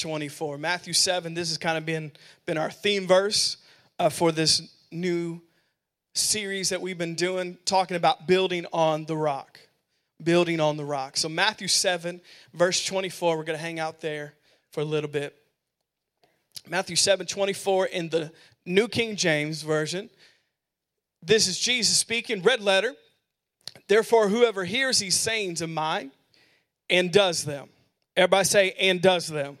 24. Matthew 7, this has kind of been, been our theme verse uh, for this new series that we've been doing, talking about building on the rock. Building on the rock. So, Matthew 7, verse 24, we're going to hang out there for a little bit. Matthew 7, 24 in the New King James Version. This is Jesus speaking, red letter. Therefore, whoever hears these sayings of mine and does them, everybody say, and does them.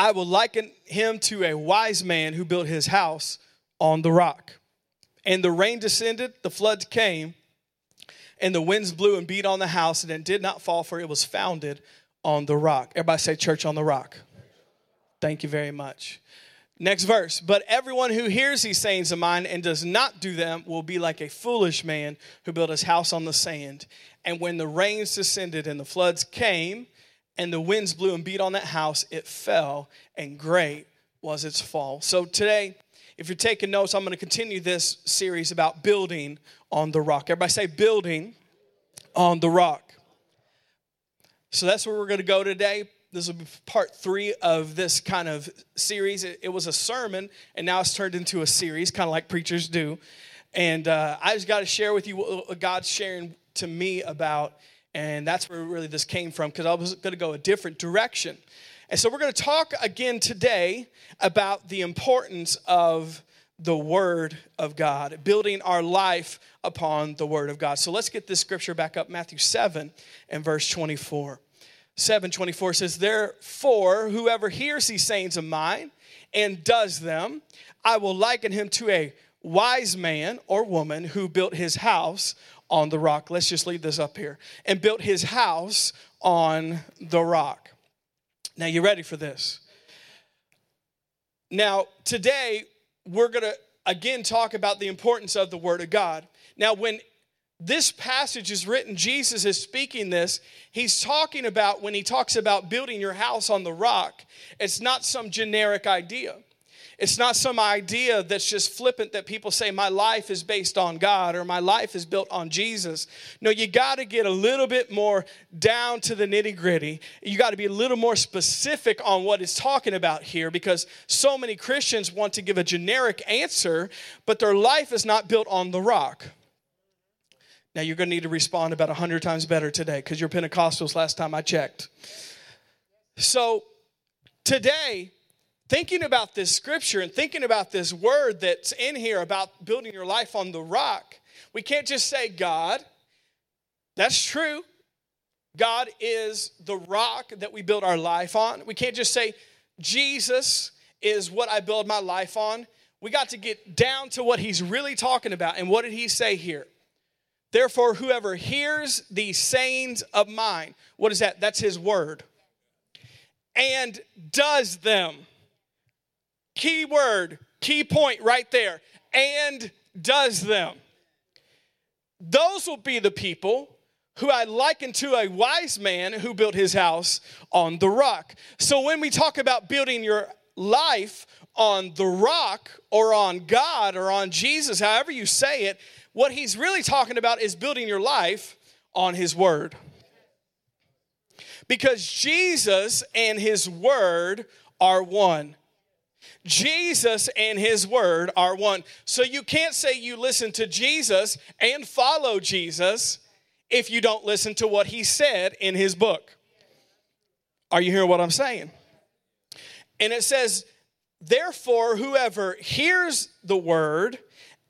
I will liken him to a wise man who built his house on the rock. And the rain descended, the floods came, and the winds blew and beat on the house, and it did not fall, for it was founded on the rock. Everybody say, Church on the rock. Thank you very much. Next verse. But everyone who hears these sayings of mine and does not do them will be like a foolish man who built his house on the sand. And when the rains descended and the floods came, and the winds blew and beat on that house, it fell, and great was its fall. So today, if you're taking notes, I'm going to continue this series about building on the rock. Everybody say, building on the rock. So that's where we're going to go today. This will be part three of this kind of series. It, it was a sermon, and now it's turned into a series, kind of like preachers do. And uh, I just got to share with you what God's sharing to me about, and that's where really this came from, because I was going to go a different direction. And so we're going to talk again today about the importance of the Word of God, building our life upon the Word of God. So let's get this scripture back up Matthew 7 and verse 24. 724 says, Therefore, whoever hears these sayings of mine and does them, I will liken him to a wise man or woman who built his house on the rock. Let's just leave this up here. And built his house on the rock. Now, you ready for this? Now, today, we're going to again talk about the importance of the Word of God. Now, when this passage is written, Jesus is speaking this. He's talking about when he talks about building your house on the rock, it's not some generic idea. It's not some idea that's just flippant that people say, my life is based on God or my life is built on Jesus. No, you got to get a little bit more down to the nitty gritty. You got to be a little more specific on what it's talking about here because so many Christians want to give a generic answer, but their life is not built on the rock. Now you're going to need to respond about 100 times better today because you're Pentecostals last time I checked. So today, thinking about this scripture and thinking about this word that's in here about building your life on the rock, we can't just say God. That's true. God is the rock that we build our life on. We can't just say Jesus is what I build my life on. We got to get down to what he's really talking about. And what did he say here? Therefore, whoever hears these sayings of mine, what is that? That's his word. And does them. Key word, key point right there. And does them. Those will be the people who I liken to a wise man who built his house on the rock. So when we talk about building your life on the rock or on God or on Jesus, however you say it, what he's really talking about is building your life on his word. Because Jesus and his word are one. Jesus and his word are one. So you can't say you listen to Jesus and follow Jesus if you don't listen to what he said in his book. Are you hearing what I'm saying? And it says, therefore, whoever hears the word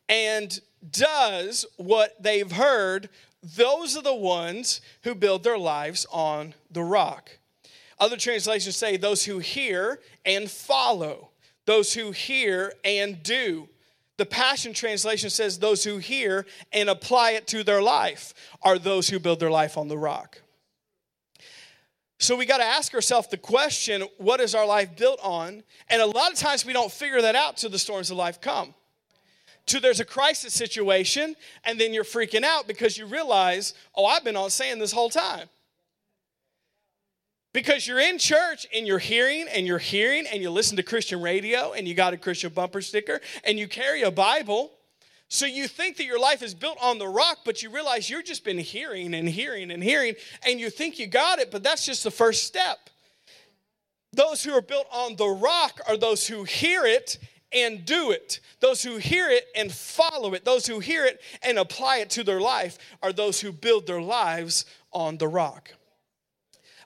and does what they've heard, those are the ones who build their lives on the rock. Other translations say those who hear and follow, those who hear and do. The Passion Translation says those who hear and apply it to their life are those who build their life on the rock. So we got to ask ourselves the question what is our life built on? And a lot of times we don't figure that out till the storms of life come to there's a crisis situation, and then you're freaking out because you realize, oh, I've been on sand this whole time. Because you're in church and you're hearing and you're hearing and you listen to Christian radio and you got a Christian bumper sticker and you carry a Bible. So you think that your life is built on the rock, but you realize you've just been hearing and hearing and hearing and you think you got it, but that's just the first step. Those who are built on the rock are those who hear it and do it. Those who hear it and follow it, those who hear it and apply it to their life, are those who build their lives on the rock.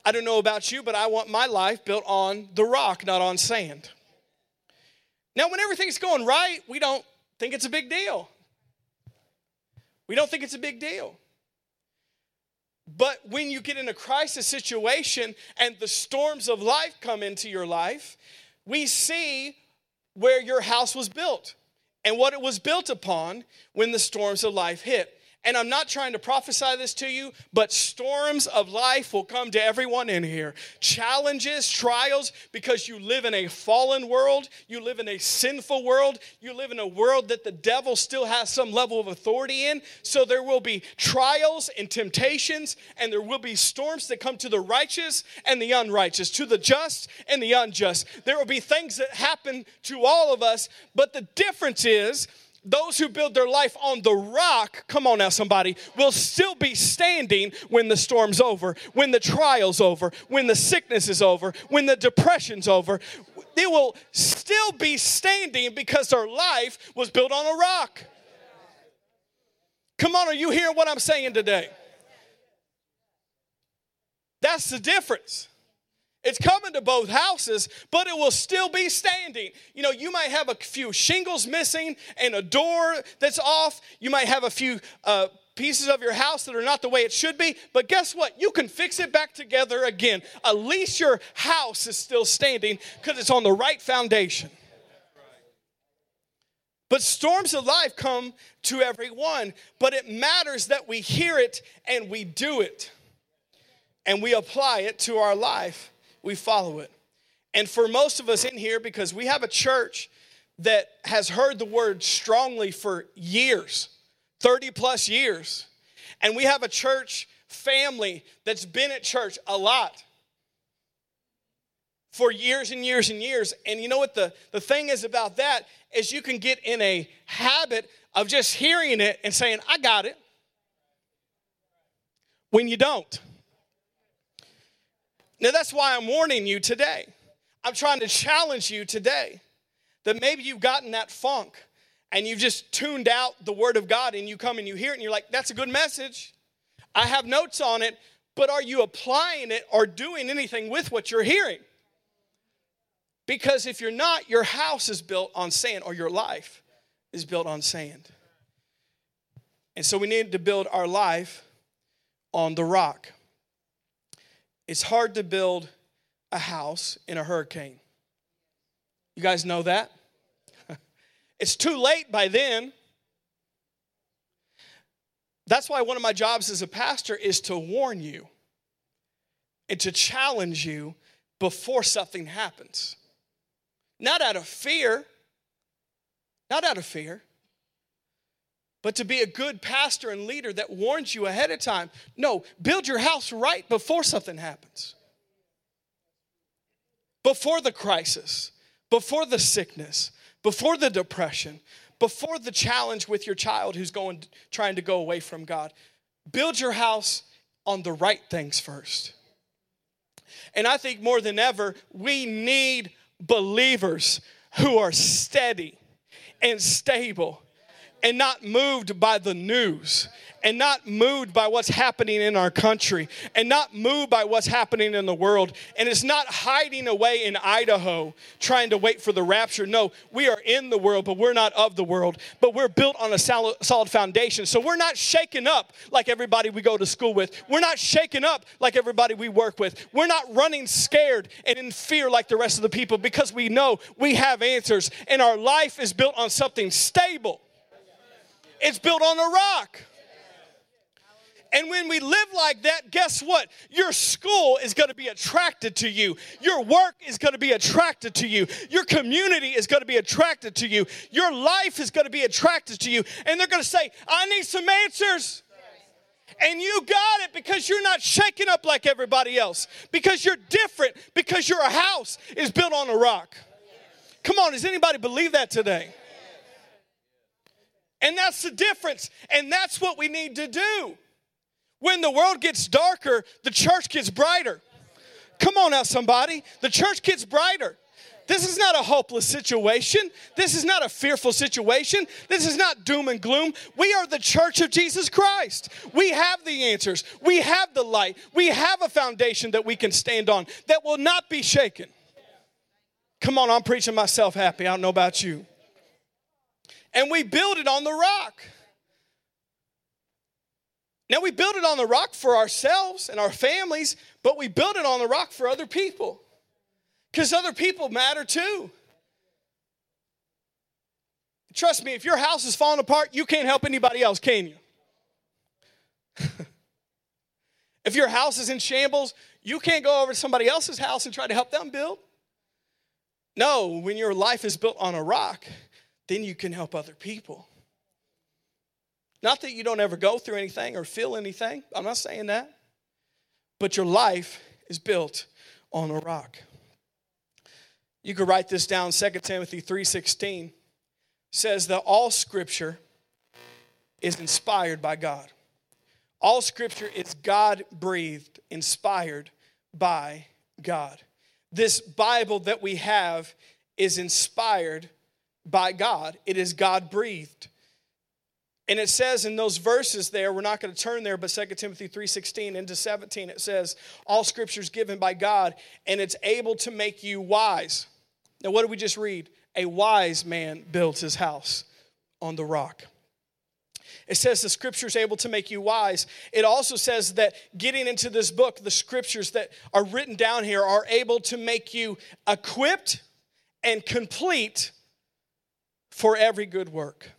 I don't know about you, but I want my life built on the rock, not on sand. Now, when everything's going right, we don't think it's a big deal. We don't think it's a big deal. But when you get in a crisis situation and the storms of life come into your life, we see where your house was built and what it was built upon when the storms of life hit. And I'm not trying to prophesy this to you, but storms of life will come to everyone in here. Challenges, trials, because you live in a fallen world, you live in a sinful world, you live in a world that the devil still has some level of authority in. So there will be trials and temptations, and there will be storms that come to the righteous and the unrighteous, to the just and the unjust. There will be things that happen to all of us, but the difference is, those who build their life on the rock, come on now, somebody, will still be standing when the storm's over, when the trial's over, when the sickness is over, when the depression's over. They will still be standing because their life was built on a rock. Come on, are you hearing what I'm saying today? That's the difference. It's coming to both houses, but it will still be standing. You know, you might have a few shingles missing and a door that's off. You might have a few uh, pieces of your house that are not the way it should be, but guess what? You can fix it back together again. At least your house is still standing because it's on the right foundation. But storms of life come to everyone, but it matters that we hear it and we do it and we apply it to our life we follow it. And for most of us in here, because we have a church that has heard the word strongly for years 30 plus years. And we have a church family that's been at church a lot for years and years and years. And you know what the, the thing is about that is you can get in a habit of just hearing it and saying, I got it, when you don't. Now, that's why I'm warning you today. I'm trying to challenge you today that maybe you've gotten that funk and you've just tuned out the Word of God and you come and you hear it and you're like, that's a good message. I have notes on it, but are you applying it or doing anything with what you're hearing? Because if you're not, your house is built on sand or your life is built on sand. And so we need to build our life on the rock. It's hard to build a house in a hurricane. You guys know that? it's too late by then. That's why one of my jobs as a pastor is to warn you and to challenge you before something happens. Not out of fear, not out of fear, but to be a good pastor and leader that warns you ahead of time. No, build your house right before something happens. Before the crisis, before the sickness, before the depression, before the challenge with your child who's going trying to go away from God. Build your house on the right things first. And I think more than ever, we need believers who are steady and stable and not moved by the news and not moved by what's happening in our country and not moved by what's happening in the world. And it's not hiding away in Idaho trying to wait for the rapture. No, we are in the world, but we're not of the world. But we're built on a solid foundation. So we're not shaken up like everybody we go to school with. We're not shaken up like everybody we work with. We're not running scared and in fear like the rest of the people because we know we have answers and our life is built on something stable. It's built on a rock. And when we live like that, guess what? Your school is going to be attracted to you. Your work is going to be attracted to you. Your community is going to be attracted to you. Your life is going to be attracted to you. And they're going to say, I need some answers. And you got it because you're not shaking up like everybody else, because you're different, because your house is built on a rock. Come on, does anybody believe that today? And that's the difference. And that's what we need to do. When the world gets darker, the church gets brighter. Come on now, somebody. The church gets brighter. This is not a hopeless situation. This is not a fearful situation. This is not doom and gloom. We are the church of Jesus Christ. We have the answers. We have the light. We have a foundation that we can stand on that will not be shaken. Come on, I'm preaching myself happy. I don't know about you. And we build it on the rock. Now, we build it on the rock for ourselves and our families, but we build it on the rock for other people. Because other people matter too. Trust me, if your house is falling apart, you can't help anybody else, can you? if your house is in shambles, you can't go over to somebody else's house and try to help them build. No, when your life is built on a rock, then you can help other people. Not that you don't ever go through anything or feel anything, I'm not saying that. But your life is built on a rock. You could write this down 2 Timothy 3:16 says that all scripture is inspired by God. All scripture is God breathed, inspired by God. This Bible that we have is inspired by God. It is God breathed. And it says in those verses there, we're not going to turn there, but 2 Timothy 3:16 into 17 it says all scripture is given by God and it's able to make you wise. Now, what did we just read? A wise man built his house on the rock. It says the scripture is able to make you wise. It also says that getting into this book, the scriptures that are written down here are able to make you equipped and complete for every good work.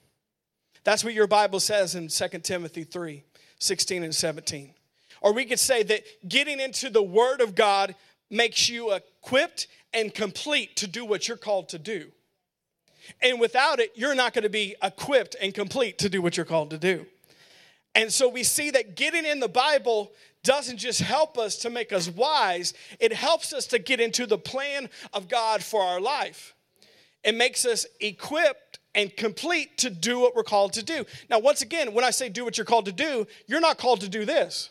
That's what your Bible says in 2 Timothy 3 16 and 17. Or we could say that getting into the Word of God makes you equipped and complete to do what you're called to do. And without it, you're not going to be equipped and complete to do what you're called to do. And so we see that getting in the Bible doesn't just help us to make us wise, it helps us to get into the plan of God for our life. It makes us equipped and complete to do what we're called to do. Now, once again, when I say do what you're called to do, you're not called to do this.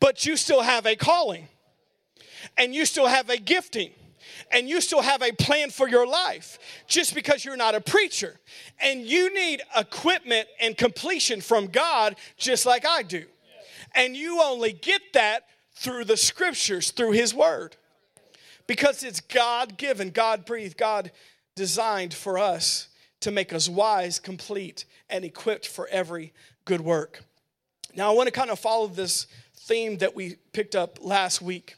But you still have a calling and you still have a gifting and you still have a plan for your life just because you're not a preacher. And you need equipment and completion from God just like I do. And you only get that through the scriptures, through His Word. Because it's God given, God breathed, God designed for us to make us wise, complete, and equipped for every good work. Now, I want to kind of follow this theme that we picked up last week.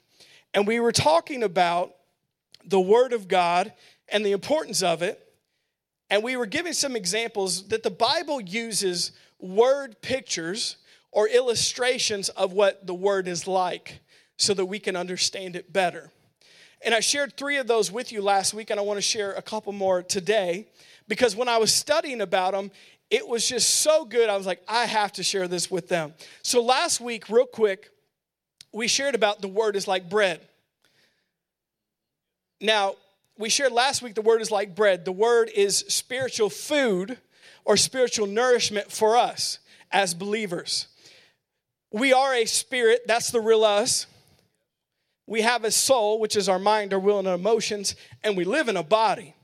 And we were talking about the Word of God and the importance of it. And we were giving some examples that the Bible uses word pictures or illustrations of what the Word is like so that we can understand it better. And I shared three of those with you last week, and I want to share a couple more today because when I was studying about them, it was just so good. I was like, I have to share this with them. So last week, real quick, we shared about the word is like bread. Now, we shared last week the word is like bread. The word is spiritual food or spiritual nourishment for us as believers. We are a spirit, that's the real us. We have a soul, which is our mind, our will, and our emotions, and we live in a body.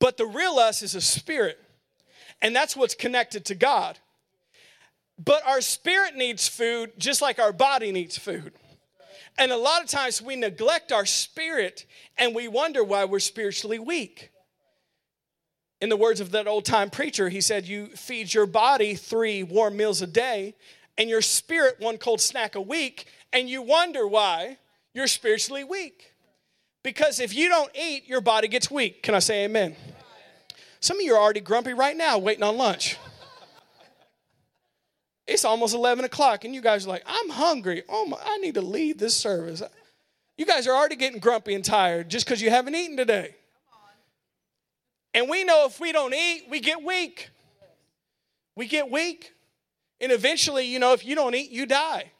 But the real us is a spirit, and that's what's connected to God. But our spirit needs food just like our body needs food. And a lot of times we neglect our spirit and we wonder why we're spiritually weak. In the words of that old time preacher, he said, You feed your body three warm meals a day and your spirit one cold snack a week, and you wonder why you're spiritually weak. Because if you don't eat, your body gets weak. Can I say amen? Some of you are already grumpy right now, waiting on lunch. It's almost 11 o'clock, and you guys are like, I'm hungry. Oh, my, I need to leave this service. You guys are already getting grumpy and tired just because you haven't eaten today. And we know if we don't eat, we get weak. We get weak. And eventually, you know, if you don't eat, you die.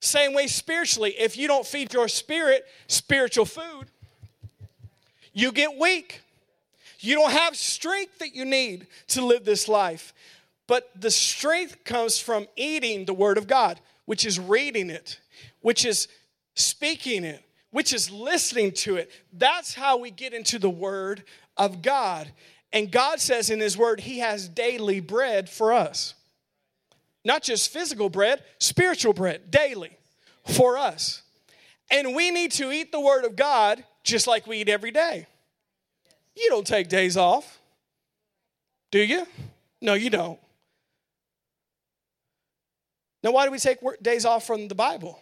Same way spiritually. If you don't feed your spirit spiritual food, you get weak. You don't have strength that you need to live this life. But the strength comes from eating the Word of God, which is reading it, which is speaking it, which is listening to it. That's how we get into the Word of God. And God says in His Word, He has daily bread for us. Not just physical bread, spiritual bread, daily for us. And we need to eat the Word of God just like we eat every day. You don't take days off, do you? No, you don't. Now, why do we take days off from the Bible?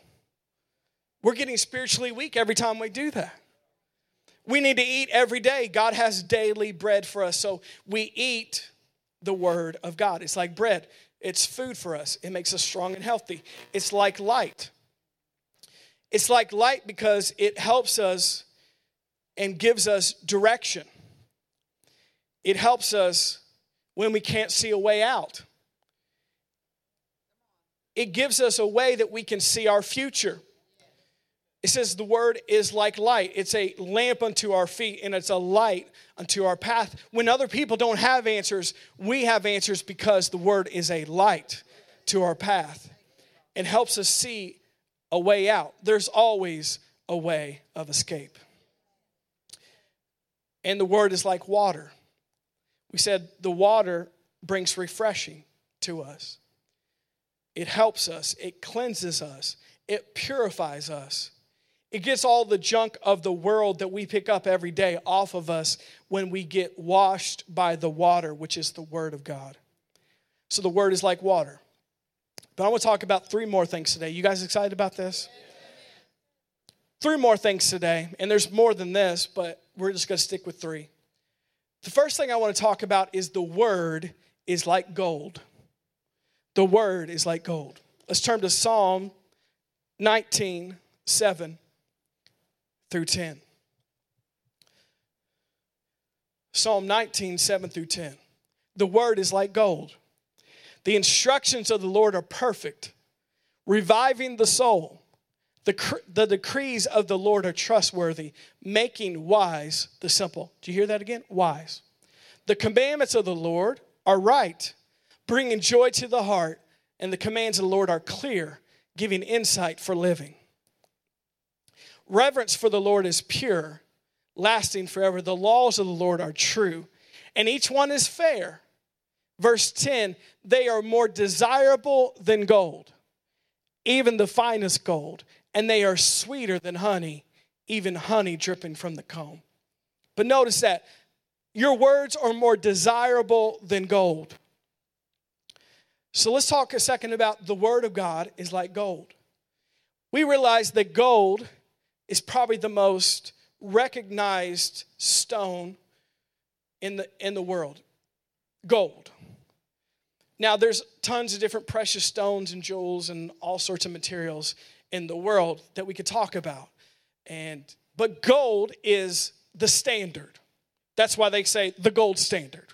We're getting spiritually weak every time we do that. We need to eat every day. God has daily bread for us. So we eat the Word of God. It's like bread, it's food for us, it makes us strong and healthy. It's like light. It's like light because it helps us and gives us direction. It helps us when we can't see a way out. It gives us a way that we can see our future. It says the word is like light. It's a lamp unto our feet and it's a light unto our path. When other people don't have answers, we have answers because the word is a light to our path. It helps us see a way out. There's always a way of escape. And the word is like water. We said the water brings refreshing to us. It helps us, it cleanses us, it purifies us. It gets all the junk of the world that we pick up every day off of us when we get washed by the water, which is the Word of God. So the Word is like water. But I want to talk about three more things today. You guys excited about this? Three more things today, and there's more than this, but we're just going to stick with three. The first thing I want to talk about is the Word is like gold. The Word is like gold. Let's turn to Psalm 19 7 through 10. Psalm 19, 7 through 10. The word is like gold. The instructions of the Lord are perfect, reviving the soul. The, the decrees of the Lord are trustworthy, making wise the simple. Do you hear that again? Wise. The commandments of the Lord are right, bringing joy to the heart, and the commands of the Lord are clear, giving insight for living. Reverence for the Lord is pure, lasting forever. The laws of the Lord are true, and each one is fair. Verse 10 they are more desirable than gold, even the finest gold, and they are sweeter than honey, even honey dripping from the comb. But notice that your words are more desirable than gold. So let's talk a second about the word of God is like gold. We realize that gold is probably the most recognized stone in the, in the world gold. Now, there's tons of different precious stones and jewels and all sorts of materials in the world that we could talk about. And, but gold is the standard. That's why they say the gold standard.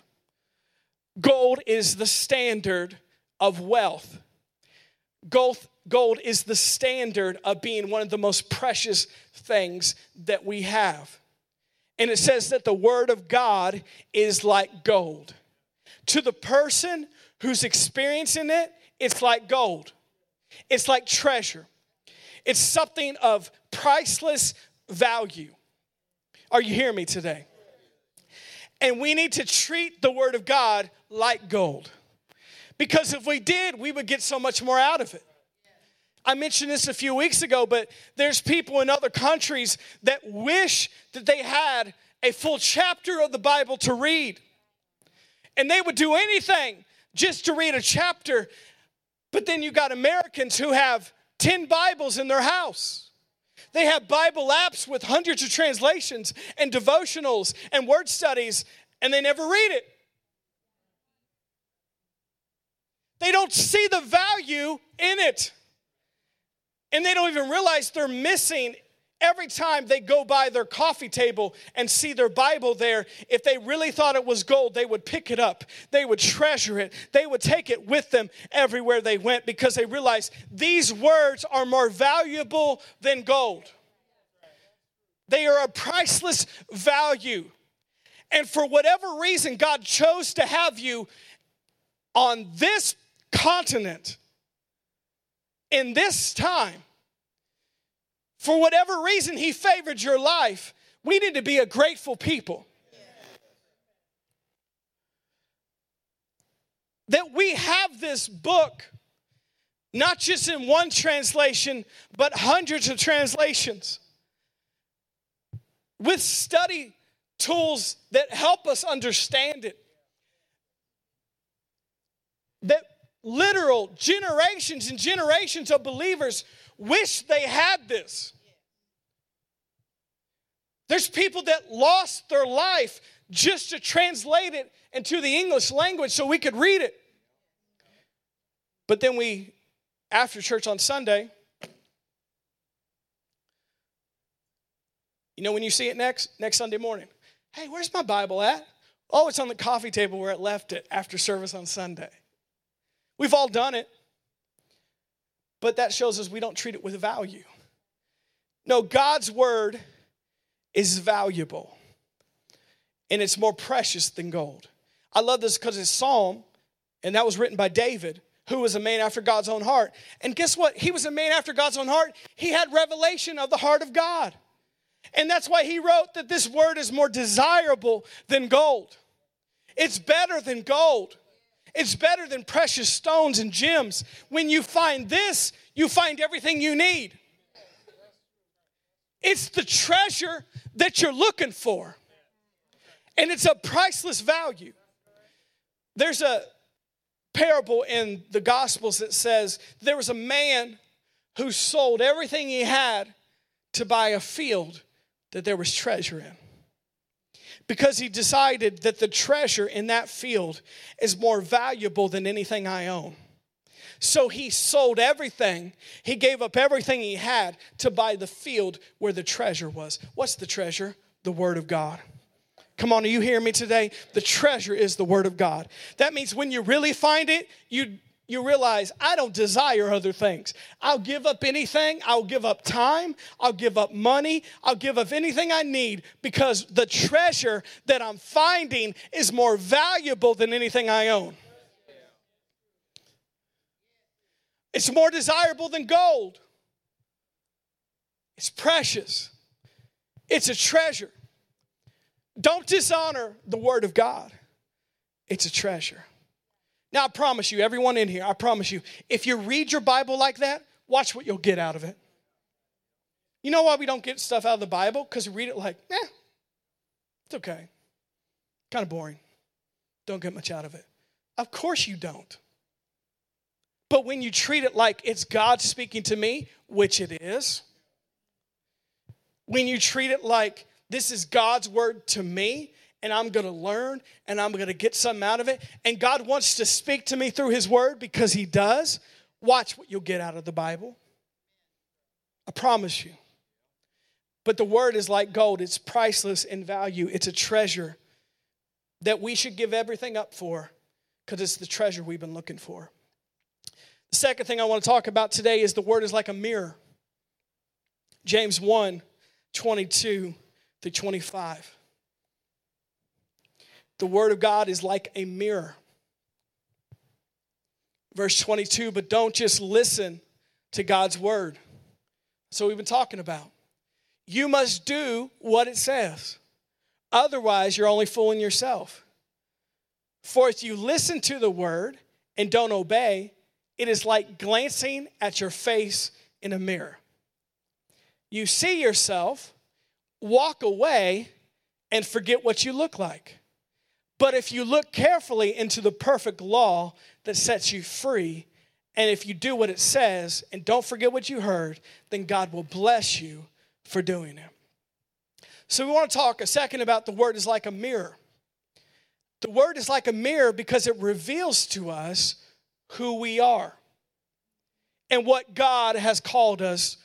Gold is the standard of wealth. Gold, gold is the standard of being one of the most precious things that we have. And it says that the word of God is like gold. To the person who's experiencing it, it's like gold. It's like treasure. It's something of priceless value. Are you hearing me today? And we need to treat the word of God like gold. Because if we did, we would get so much more out of it. I mentioned this a few weeks ago, but there's people in other countries that wish that they had a full chapter of the Bible to read. And they would do anything just to read a chapter. But then you got Americans who have 10 Bibles in their house. They have Bible apps with hundreds of translations and devotionals and word studies, and they never read it. They don't see the value in it. And they don't even realize they're missing every time they go by their coffee table and see their Bible there. If they really thought it was gold, they would pick it up, they would treasure it, they would take it with them everywhere they went because they realized these words are more valuable than gold. They are a priceless value. And for whatever reason, God chose to have you on this continent in this time for whatever reason He favored your life, we need to be a grateful people. That we have this book, not just in one translation, but hundreds of translations with study tools that help us understand it. That literal generations and generations of believers wish they had this. There's people that lost their life just to translate it into the English language so we could read it. But then we, after church on Sunday, you know when you see it next? Next Sunday morning. Hey, where's my Bible at? Oh, it's on the coffee table where it left it after service on Sunday. We've all done it, but that shows us we don't treat it with value. No, God's word is valuable and it's more precious than gold. I love this because it's Psalm, and that was written by David, who was a man after God's own heart. And guess what? He was a man after God's own heart. He had revelation of the heart of God. And that's why he wrote that this word is more desirable than gold. It's better than gold. It's better than precious stones and gems. When you find this, you find everything you need. It's the treasure that you're looking for, and it's a priceless value. There's a parable in the Gospels that says there was a man who sold everything he had to buy a field that there was treasure in because he decided that the treasure in that field is more valuable than anything I own. So he sold everything. He gave up everything he had to buy the field where the treasure was. What's the treasure? The Word of God. Come on, are you hearing me today? The treasure is the Word of God. That means when you really find it, you you realize I don't desire other things. I'll give up anything. I'll give up time. I'll give up money. I'll give up anything I need because the treasure that I'm finding is more valuable than anything I own. It's more desirable than gold. It's precious. It's a treasure. Don't dishonor the Word of God, it's a treasure. Now, I promise you, everyone in here, I promise you, if you read your Bible like that, watch what you'll get out of it. You know why we don't get stuff out of the Bible? Because we read it like, eh, it's okay. Kind of boring. Don't get much out of it. Of course you don't. But when you treat it like it's God speaking to me, which it is, when you treat it like this is God's word to me, and I'm going to learn and I'm going to get something out of it. And God wants to speak to me through His Word because He does. Watch what you'll get out of the Bible. I promise you. But the Word is like gold, it's priceless in value, it's a treasure that we should give everything up for because it's the treasure we've been looking for. The second thing I want to talk about today is the Word is like a mirror. James 1 22 through 25. The Word of God is like a mirror. Verse 22 But don't just listen to God's Word. So we've been talking about. You must do what it says. Otherwise, you're only fooling yourself. For if you listen to the word and don't obey, it is like glancing at your face in a mirror. You see yourself, walk away, and forget what you look like. But if you look carefully into the perfect law that sets you free, and if you do what it says and don't forget what you heard, then God will bless you for doing it. So, we want to talk a second about the word is like a mirror. The word is like a mirror because it reveals to us who we are and what God has called us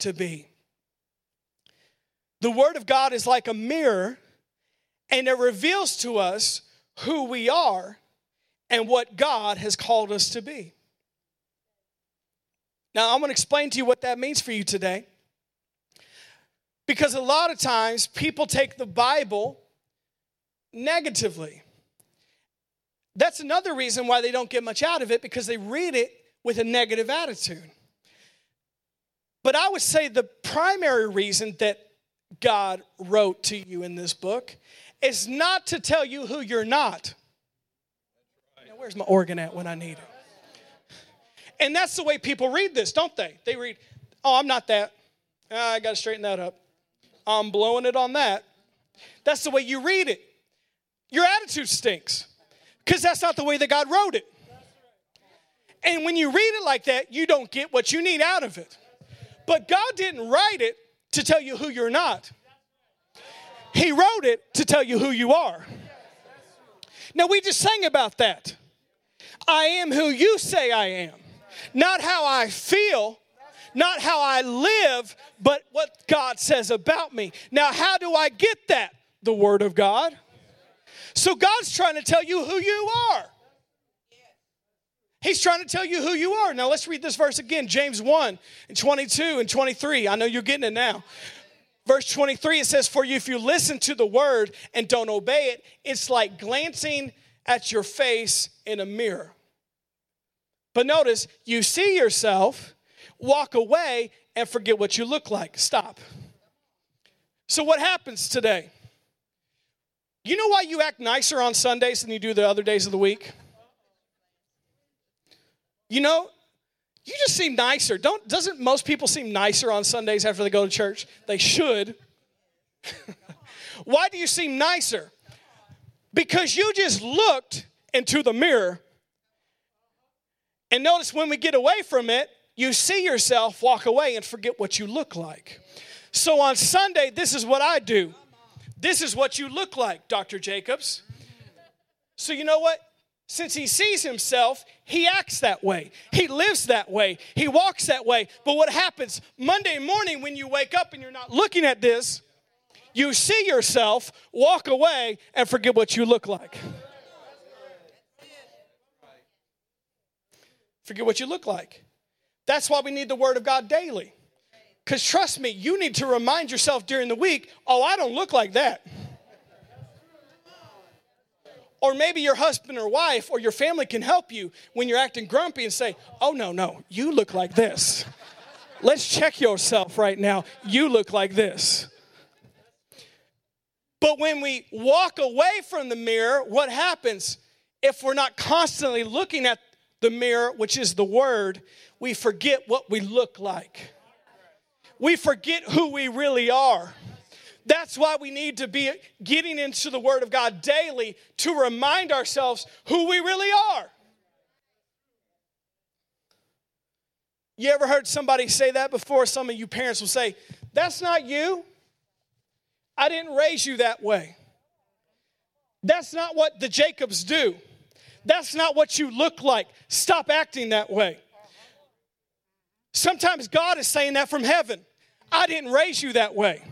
to be. The word of God is like a mirror and it reveals to us who we are and what God has called us to be. Now, I'm going to explain to you what that means for you today. Because a lot of times people take the Bible negatively. That's another reason why they don't get much out of it because they read it with a negative attitude. But I would say the primary reason that God wrote to you in this book is not to tell you who you're not. Now, where's my organ at when I need it? And that's the way people read this, don't they? They read, oh, I'm not that. Ah, I got to straighten that up. I'm blowing it on that. That's the way you read it. Your attitude stinks because that's not the way that God wrote it. And when you read it like that, you don't get what you need out of it. But God didn't write it to tell you who you're not, He wrote it to tell you who you are. Now, we just sang about that. I am who you say I am, not how I feel, not how I live, but what God says about me. Now, how do I get that? The Word of God. So, God's trying to tell you who you are. He's trying to tell you who you are. Now let's read this verse again James 1 and 22 and 23. I know you're getting it now. Verse 23 it says, For you, if you listen to the word and don't obey it, it's like glancing at your face in a mirror. But notice, you see yourself, walk away, and forget what you look like. Stop. So, what happens today? You know why you act nicer on Sundays than you do the other days of the week? You know, you just seem nicer. Don't doesn't most people seem nicer on Sundays after they go to church? They should. Why do you seem nicer? Because you just looked into the mirror. And notice when we get away from it, you see yourself walk away and forget what you look like. So on Sunday, this is what I do. This is what you look like, Dr. Jacobs. So you know what? Since he sees himself, he acts that way. He lives that way. He walks that way. But what happens Monday morning when you wake up and you're not looking at this, you see yourself, walk away, and forget what you look like. Forget what you look like. That's why we need the Word of God daily. Because trust me, you need to remind yourself during the week oh, I don't look like that. Or maybe your husband or wife or your family can help you when you're acting grumpy and say, Oh, no, no, you look like this. Let's check yourself right now. You look like this. But when we walk away from the mirror, what happens? If we're not constantly looking at the mirror, which is the word, we forget what we look like. We forget who we really are. That's why we need to be getting into the Word of God daily to remind ourselves who we really are. You ever heard somebody say that before? Some of you parents will say, That's not you. I didn't raise you that way. That's not what the Jacobs do. That's not what you look like. Stop acting that way. Sometimes God is saying that from heaven. I didn't raise you that way.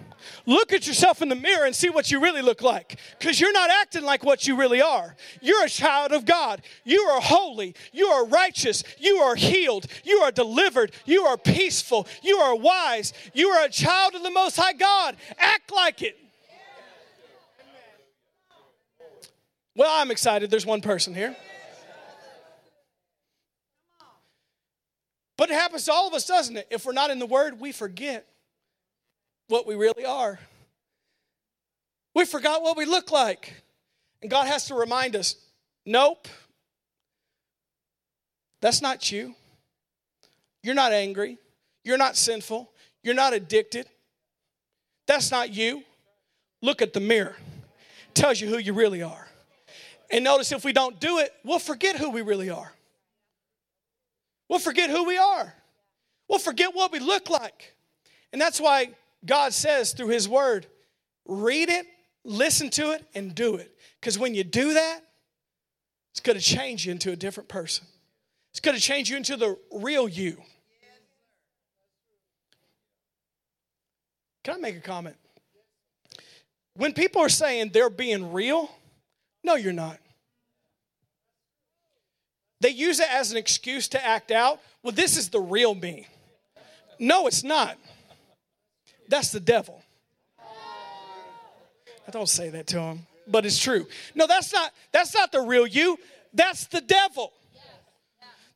Look at yourself in the mirror and see what you really look like because you're not acting like what you really are. You're a child of God. You are holy. You are righteous. You are healed. You are delivered. You are peaceful. You are wise. You are a child of the Most High God. Act like it. Well, I'm excited. There's one person here. But it happens to all of us, doesn't it? If we're not in the Word, we forget what we really are. We forgot what we look like. And God has to remind us nope, that's not you. You're not angry. You're not sinful. You're not addicted. That's not you. Look at the mirror. It tells you who you really are. And notice if we don't do it, we'll forget who we really are. We'll forget who we are. We'll forget what we look like. And that's why God says through His Word, read it, listen to it, and do it. Because when you do that, it's going to change you into a different person. It's going to change you into the real you. Can I make a comment? When people are saying they're being real, no, you're not. They use it as an excuse to act out. Well, this is the real me. No, it's not. That's the devil. I don't say that to him, but it's true. No, that's not that's not the real you. That's the devil.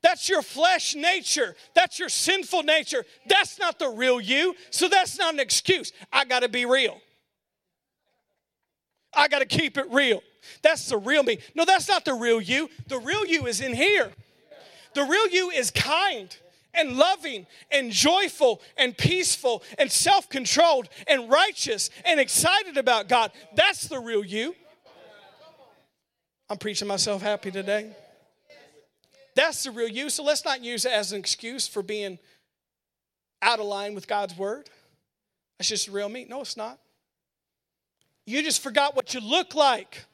That's your flesh nature. That's your sinful nature. That's not the real you. So that's not an excuse. I got to be real. I got to keep it real. That's the real me. No, that's not the real you. The real you is in here. The real you is kind and loving and joyful and peaceful and self controlled and righteous and excited about God. That's the real you. I'm preaching myself happy today. That's the real you. So let's not use it as an excuse for being out of line with God's word. That's just real me. No, it's not. You just forgot what you look like.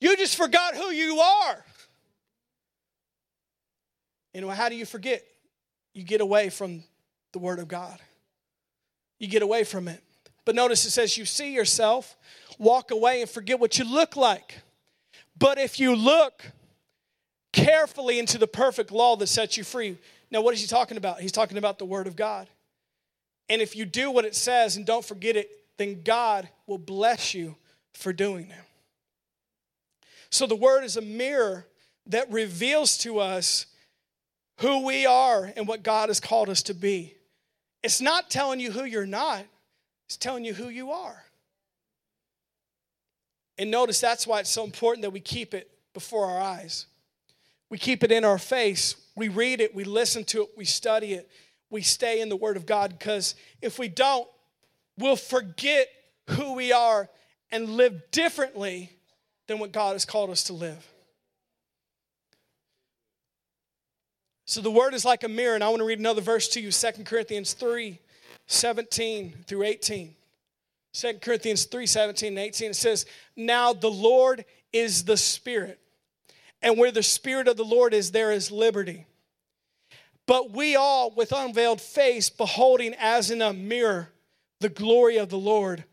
You just forgot who you are. And how do you forget? You get away from the Word of God. You get away from it. But notice it says, You see yourself, walk away, and forget what you look like. But if you look carefully into the perfect law that sets you free, now what is he talking about? He's talking about the Word of God. And if you do what it says and don't forget it, then God will bless you for doing it. So the Word is a mirror that reveals to us who we are and what God has called us to be. It's not telling you who you're not, it's telling you who you are. And notice that's why it's so important that we keep it before our eyes. We keep it in our face. We read it, we listen to it, we study it, we stay in the Word of God because if we don't, we'll forget who we are and live differently than what God has called us to live. So the word is like a mirror, and I want to read another verse to you 2 Corinthians 3 17 through 18. 2 Corinthians 3 17 and 18. It says, Now the Lord is the Spirit, and where the Spirit of the Lord is, there is liberty. But we all, with unveiled face, beholding as in a mirror the glory of the Lord,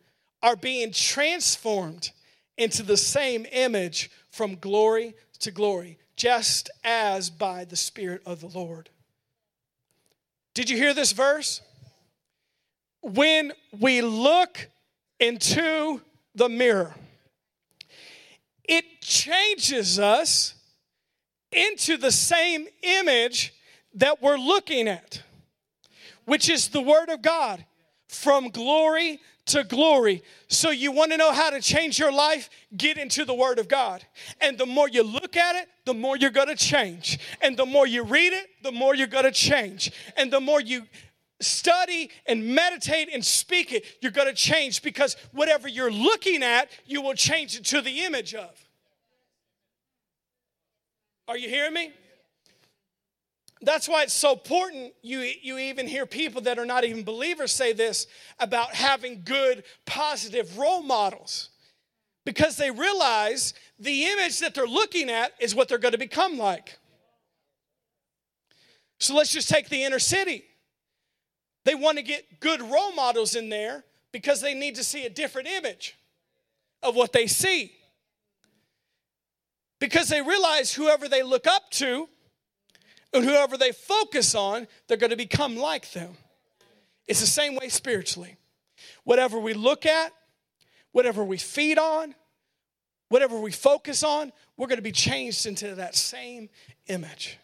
are being transformed into the same image from glory to glory just as by the Spirit of the Lord. Did you hear this verse? When we look into the mirror, it changes us into the same image that we're looking at, which is the Word of God from glory to glory. So, you want to know how to change your life? Get into the Word of God. And the more you look at it, the more you're going to change. And the more you read it, the more you're going to change. And the more you study and meditate and speak it, you're going to change because whatever you're looking at, you will change it to the image of. Are you hearing me? That's why it's so important. You, you even hear people that are not even believers say this about having good, positive role models because they realize the image that they're looking at is what they're going to become like. So let's just take the inner city. They want to get good role models in there because they need to see a different image of what they see. Because they realize whoever they look up to and whoever they focus on, they're going to become like them. It's the same way spiritually. Whatever we look at, whatever we feed on, whatever we focus on, we're going to be changed into that same image.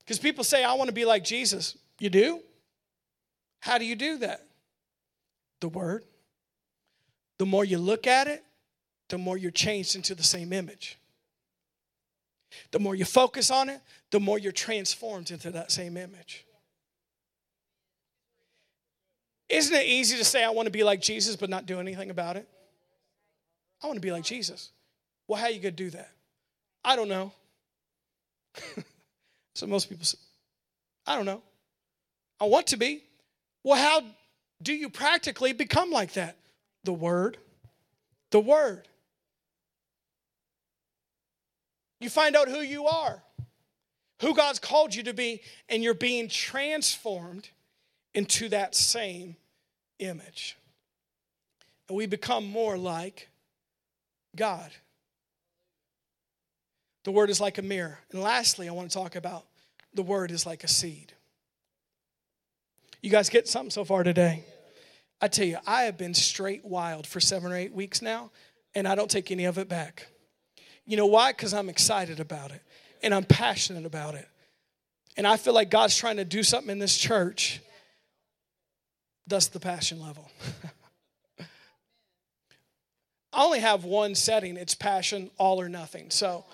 Because people say, I want to be like Jesus. You do? How do you do that? The Word. The more you look at it, the more you're changed into the same image. The more you focus on it, the more you're transformed into that same image. Isn't it easy to say, I want to be like Jesus, but not do anything about it? I want to be like Jesus. Well, how are you going to do that? I don't know. so most people say, I don't know. I want to be. Well, how do you practically become like that? The Word. The Word. You find out who you are, who God's called you to be, and you're being transformed into that same image. And we become more like God. The word is like a mirror. And lastly, I want to talk about the word is like a seed. You guys get something so far today? I tell you, I have been straight wild for seven or eight weeks now, and I don't take any of it back. You know why? Because I'm excited about it and I'm passionate about it. And I feel like God's trying to do something in this church. Thus the passion level. I only have one setting it's passion, all or nothing. So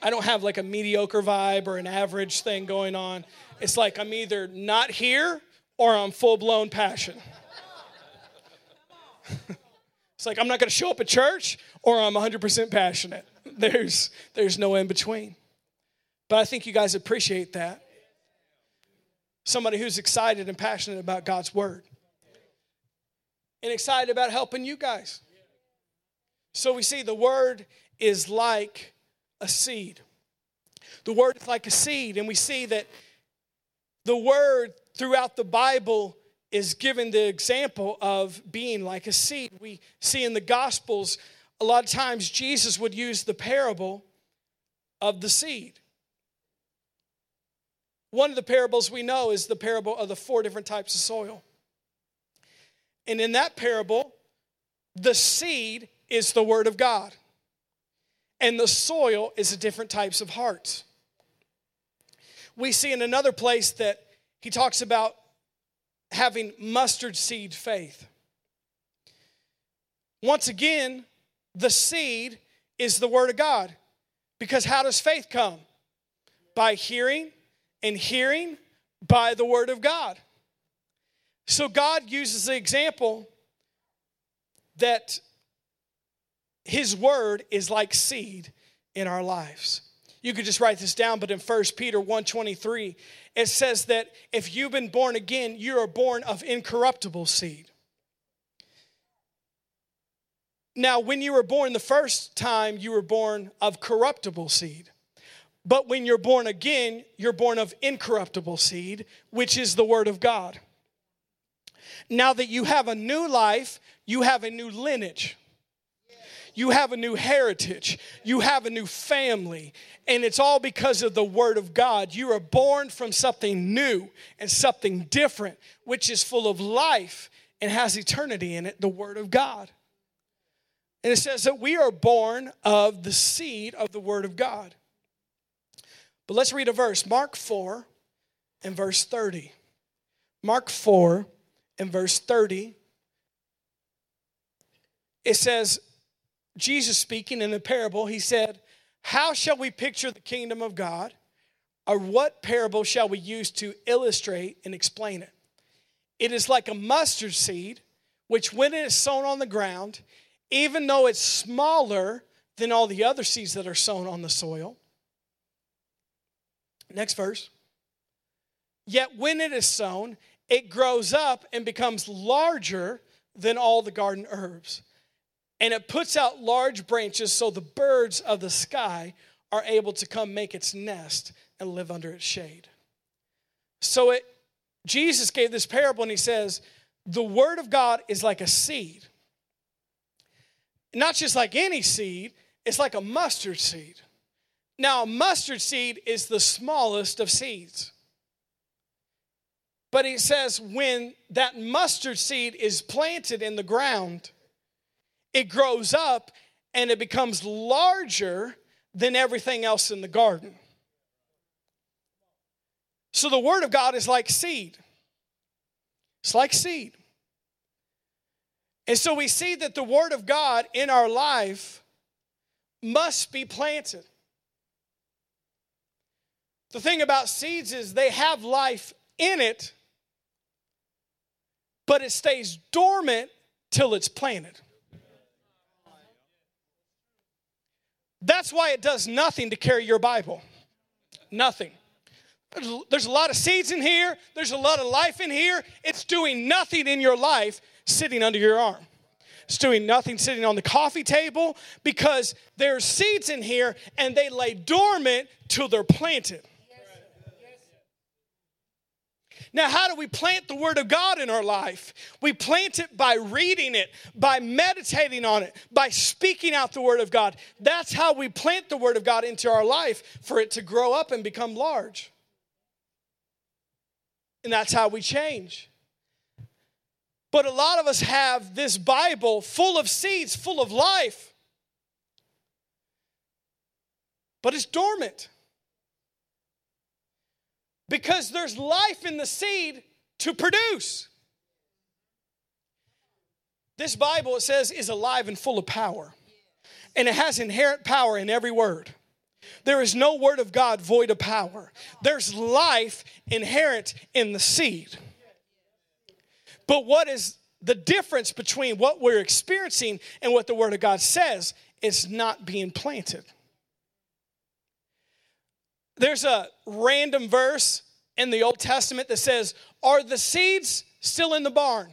I don't have like a mediocre vibe or an average thing going on. It's like I'm either not here or I'm full blown passion. it's like I'm not going to show up at church or I'm 100% passionate. There's, there's no in between. But I think you guys appreciate that. Somebody who's excited and passionate about God's word and excited about helping you guys. So we see the word is like a seed. The word is like a seed, and we see that the word throughout the Bible is given the example of being like a seed. We see in the Gospels, a lot of times Jesus would use the parable of the seed. One of the parables we know is the parable of the four different types of soil. And in that parable, the seed is the Word of God, and the soil is the different types of hearts. We see in another place that he talks about having mustard seed faith. Once again, the seed is the Word of God. Because how does faith come? By hearing, and hearing by the Word of God. So God uses the example that his word is like seed in our lives. You could just write this down, but in 1 Peter 1:23, it says that if you've been born again, you are born of incorruptible seed. Now, when you were born the first time, you were born of corruptible seed. But when you're born again, you're born of incorruptible seed, which is the Word of God. Now that you have a new life, you have a new lineage you have a new heritage, you have a new family, and it's all because of the Word of God. You are born from something new and something different, which is full of life and has eternity in it the Word of God. And it says that we are born of the seed of the Word of God. But let's read a verse Mark 4 and verse 30. Mark 4 and verse 30. It says, Jesus speaking in a parable, he said, How shall we picture the kingdom of God? Or what parable shall we use to illustrate and explain it? It is like a mustard seed, which when it is sown on the ground, even though it's smaller than all the other seeds that are sown on the soil. Next verse. Yet when it is sown, it grows up and becomes larger than all the garden herbs and it puts out large branches so the birds of the sky are able to come make its nest and live under its shade. So it Jesus gave this parable and he says, the word of God is like a seed. Not just like any seed, it's like a mustard seed. Now, a mustard seed is the smallest of seeds. But he says when that mustard seed is planted in the ground, it grows up and it becomes larger than everything else in the garden. So the Word of God is like seed. It's like seed. And so we see that the Word of God in our life must be planted. The thing about seeds is they have life in it, but it stays dormant till it's planted. That's why it does nothing to carry your Bible. Nothing. There's a lot of seeds in here, there's a lot of life in here. It's doing nothing in your life sitting under your arm. It's doing nothing sitting on the coffee table because there's seeds in here and they lay dormant till they're planted. Now, how do we plant the Word of God in our life? We plant it by reading it, by meditating on it, by speaking out the Word of God. That's how we plant the Word of God into our life for it to grow up and become large. And that's how we change. But a lot of us have this Bible full of seeds, full of life. but it's dormant. Because there's life in the seed to produce. This Bible, it says, is alive and full of power. And it has inherent power in every word. There is no word of God void of power. There's life inherent in the seed. But what is the difference between what we're experiencing and what the word of God says? It's not being planted. There's a random verse in the Old Testament that says, Are the seeds still in the barn?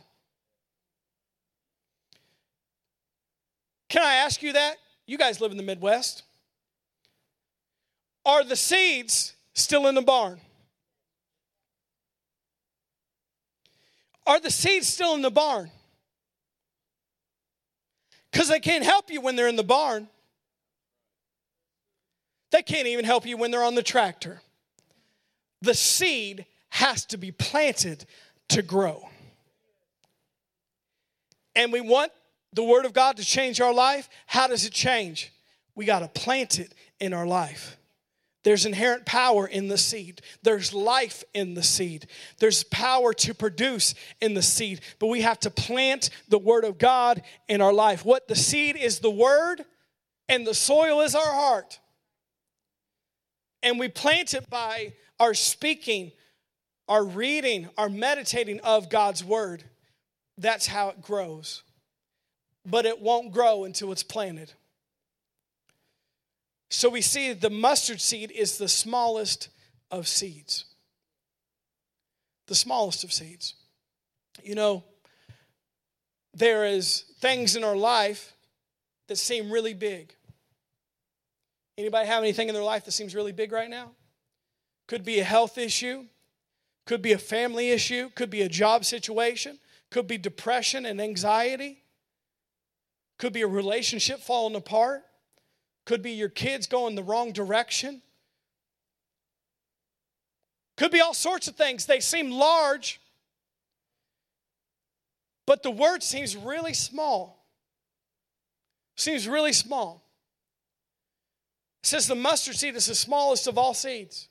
Can I ask you that? You guys live in the Midwest. Are the seeds still in the barn? Are the seeds still in the barn? Because they can't help you when they're in the barn. They can't even help you when they're on the tractor. The seed has to be planted to grow. And we want the Word of God to change our life, how does it change? We got to plant it in our life. There's inherent power in the seed. There's life in the seed. There's power to produce in the seed. But we have to plant the Word of God in our life. What the seed is the Word, and the soil is our heart. And we plant it by our speaking, our reading, our meditating of God's Word. That's how it grows but it won't grow until it's planted. So we see the mustard seed is the smallest of seeds. The smallest of seeds. You know, there is things in our life that seem really big. Anybody have anything in their life that seems really big right now? Could be a health issue, could be a family issue, could be a job situation, could be depression and anxiety. Could be a relationship falling apart. Could be your kids going the wrong direction. Could be all sorts of things. They seem large, but the word seems really small. Seems really small. It says the mustard seed is the smallest of all seeds.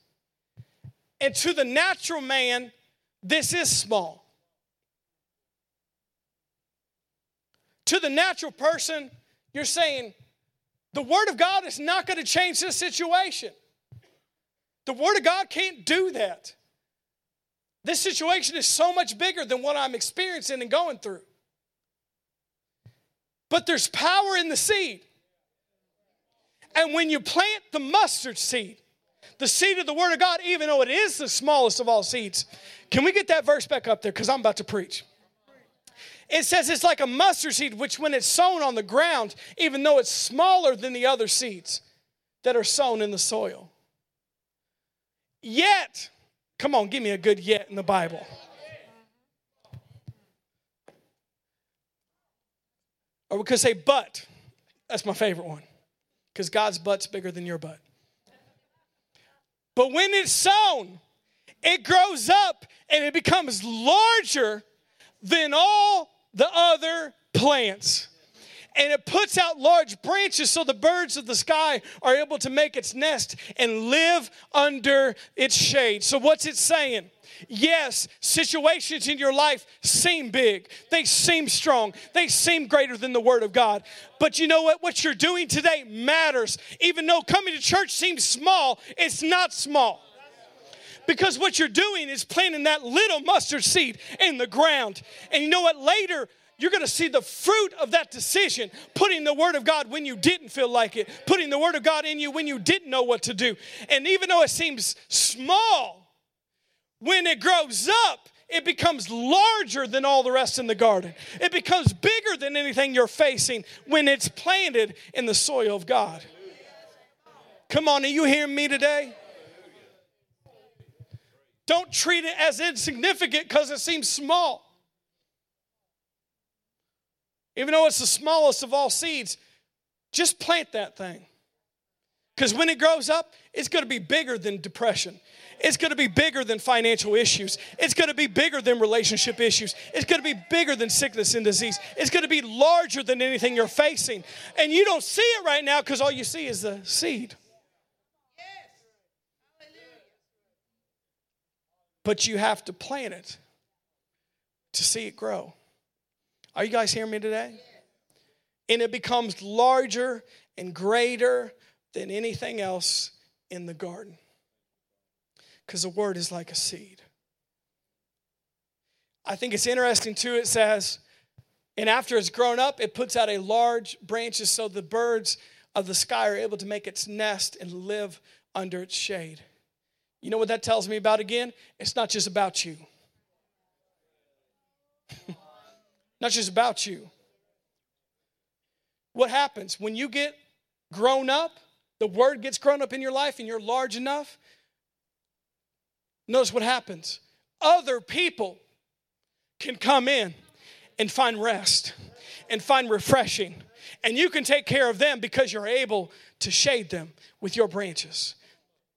And to the natural man, this is small. To the natural person, you're saying, the Word of God is not going to change this situation. The Word of God can't do that. This situation is so much bigger than what I'm experiencing and going through. But there's power in the seed. And when you plant the mustard seed, the seed of the Word of God, even though it is the smallest of all seeds, can we get that verse back up there? Because I'm about to preach. It says it's like a mustard seed, which when it's sown on the ground, even though it's smaller than the other seeds that are sown in the soil. Yet, come on, give me a good yet in the Bible. Or we could say but. That's my favorite one. Because God's butt's bigger than your butt. But when it's sown, it grows up and it becomes larger than all the other plants. And it puts out large branches so the birds of the sky are able to make its nest and live under its shade. So, what's it saying? Yes, situations in your life seem big. They seem strong. They seem greater than the Word of God. But you know what? What you're doing today matters. Even though coming to church seems small, it's not small. Because what you're doing is planting that little mustard seed in the ground. And you know what? Later, you're going to see the fruit of that decision, putting the Word of God when you didn't feel like it, putting the Word of God in you when you didn't know what to do. And even though it seems small, when it grows up, it becomes larger than all the rest in the garden. It becomes bigger than anything you're facing when it's planted in the soil of God. Come on, are you hearing me today? Don't treat it as insignificant because it seems small. Even though it's the smallest of all seeds, just plant that thing. Because when it grows up, it's going to be bigger than depression. It's going to be bigger than financial issues. It's going to be bigger than relationship issues. It's going to be bigger than sickness and disease. It's going to be larger than anything you're facing. And you don't see it right now because all you see is the seed. But you have to plant it to see it grow. Are you guys hearing me today? And it becomes larger and greater than anything else in the garden. Because the word is like a seed. I think it's interesting too, it says, and after it's grown up, it puts out a large branches so the birds of the sky are able to make its nest and live under its shade. You know what that tells me about again? It's not just about you. not just about you. What happens when you get grown up, the word gets grown up in your life and you're large enough? Notice what happens. Other people can come in and find rest and find refreshing. And you can take care of them because you're able to shade them with your branches.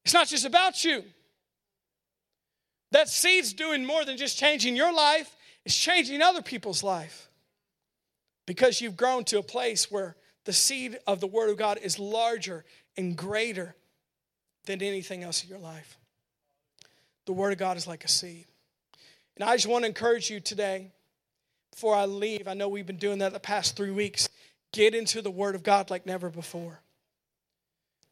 It's not just about you. That seed's doing more than just changing your life, it's changing other people's life. Because you've grown to a place where the seed of the Word of God is larger and greater than anything else in your life. The Word of God is like a seed. And I just want to encourage you today, before I leave, I know we've been doing that the past three weeks. Get into the Word of God like never before.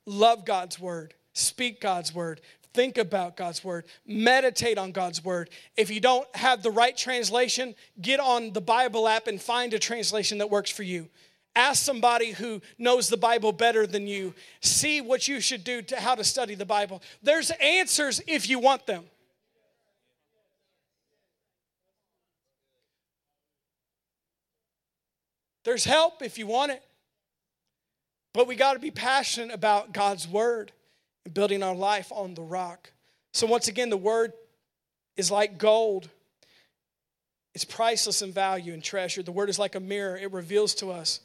Love God's Word, speak God's Word, think about God's Word, meditate on God's Word. If you don't have the right translation, get on the Bible app and find a translation that works for you. Ask somebody who knows the Bible better than you. See what you should do to how to study the Bible. There's answers if you want them. There's help if you want it. But we got to be passionate about God's word and building our life on the rock. So, once again, the word is like gold. It's priceless in value and treasure. The word is like a mirror, it reveals to us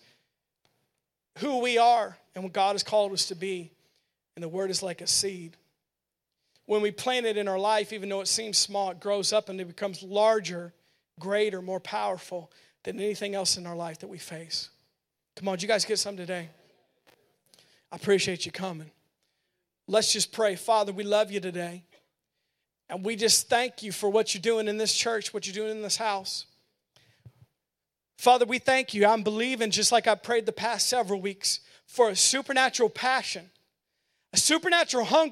who we are and what God has called us to be. And the word is like a seed. When we plant it in our life, even though it seems small, it grows up and it becomes larger, greater, more powerful than anything else in our life that we face. Come on, did you guys get something today? I appreciate you coming. Let's just pray. Father, we love you today. And we just thank you for what you're doing in this church, what you're doing in this house. Father, we thank you. I'm believing, just like I prayed the past several weeks, for a supernatural passion, a supernatural hunger